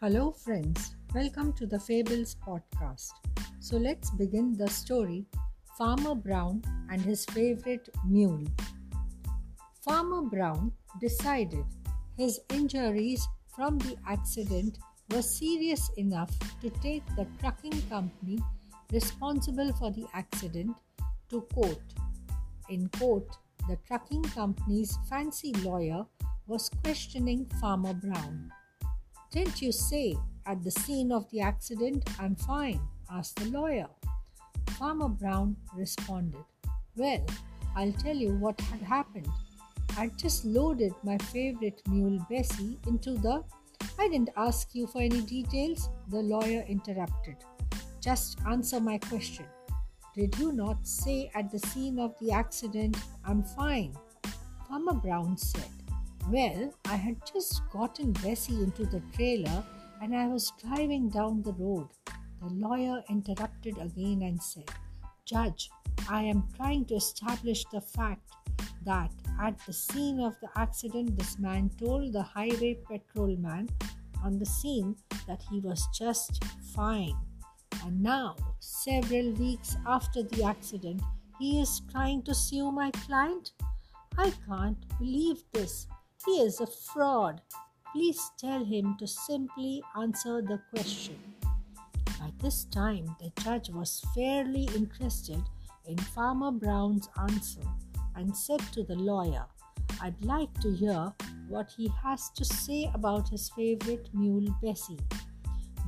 Hello, friends. Welcome to the Fables podcast. So, let's begin the story Farmer Brown and his favorite mule. Farmer Brown decided his injuries from the accident were serious enough to take the trucking company responsible for the accident to court. In court, the trucking company's fancy lawyer was questioning Farmer Brown. Didn't you say at the scene of the accident, I'm fine? asked the lawyer. Farmer Brown responded, Well, I'll tell you what had happened. I'd just loaded my favorite mule Bessie into the. I didn't ask you for any details, the lawyer interrupted. Just answer my question. Did you not say at the scene of the accident, I'm fine? Farmer Brown said, well, I had just gotten Bessie into the trailer and I was driving down the road. The lawyer interrupted again and said, Judge, I am trying to establish the fact that at the scene of the accident, this man told the highway patrolman on the scene that he was just fine. And now, several weeks after the accident, he is trying to sue my client? I can't believe this. He is a fraud. Please tell him to simply answer the question. By this time, the judge was fairly interested in Farmer Brown's answer and said to the lawyer, I'd like to hear what he has to say about his favorite mule, Bessie.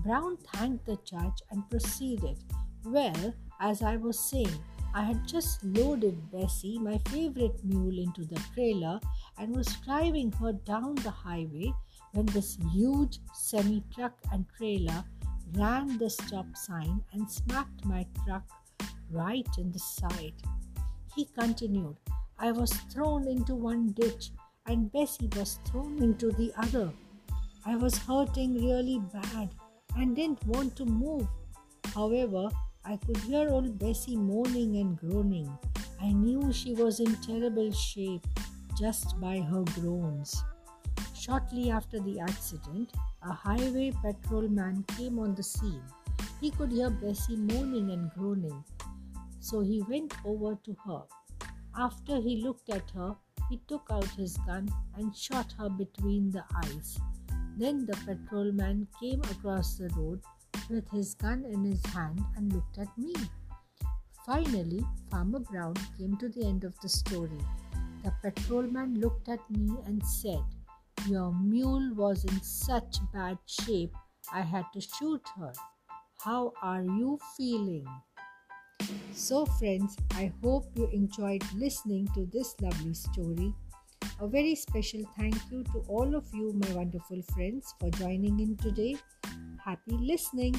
Brown thanked the judge and proceeded. Well, as I was saying, I had just loaded Bessie, my favorite mule, into the trailer and was driving her down the highway when this huge semi truck and trailer ran the stop sign and smacked my truck right in the side. He continued, I was thrown into one ditch and Bessie was thrown into the other. I was hurting really bad and didn't want to move. However, I could hear old Bessie moaning and groaning. I knew she was in terrible shape just by her groans. Shortly after the accident, a highway patrolman came on the scene. He could hear Bessie moaning and groaning, so he went over to her. After he looked at her, he took out his gun and shot her between the eyes. Then the patrolman came across the road with his gun in his hand and looked at me. Finally, Farmer Brown came to the end of the story. The patrolman looked at me and said, Your mule was in such bad shape, I had to shoot her. How are you feeling? So, friends, I hope you enjoyed listening to this lovely story. A very special thank you to all of you, my wonderful friends, for joining in today. Happy listening!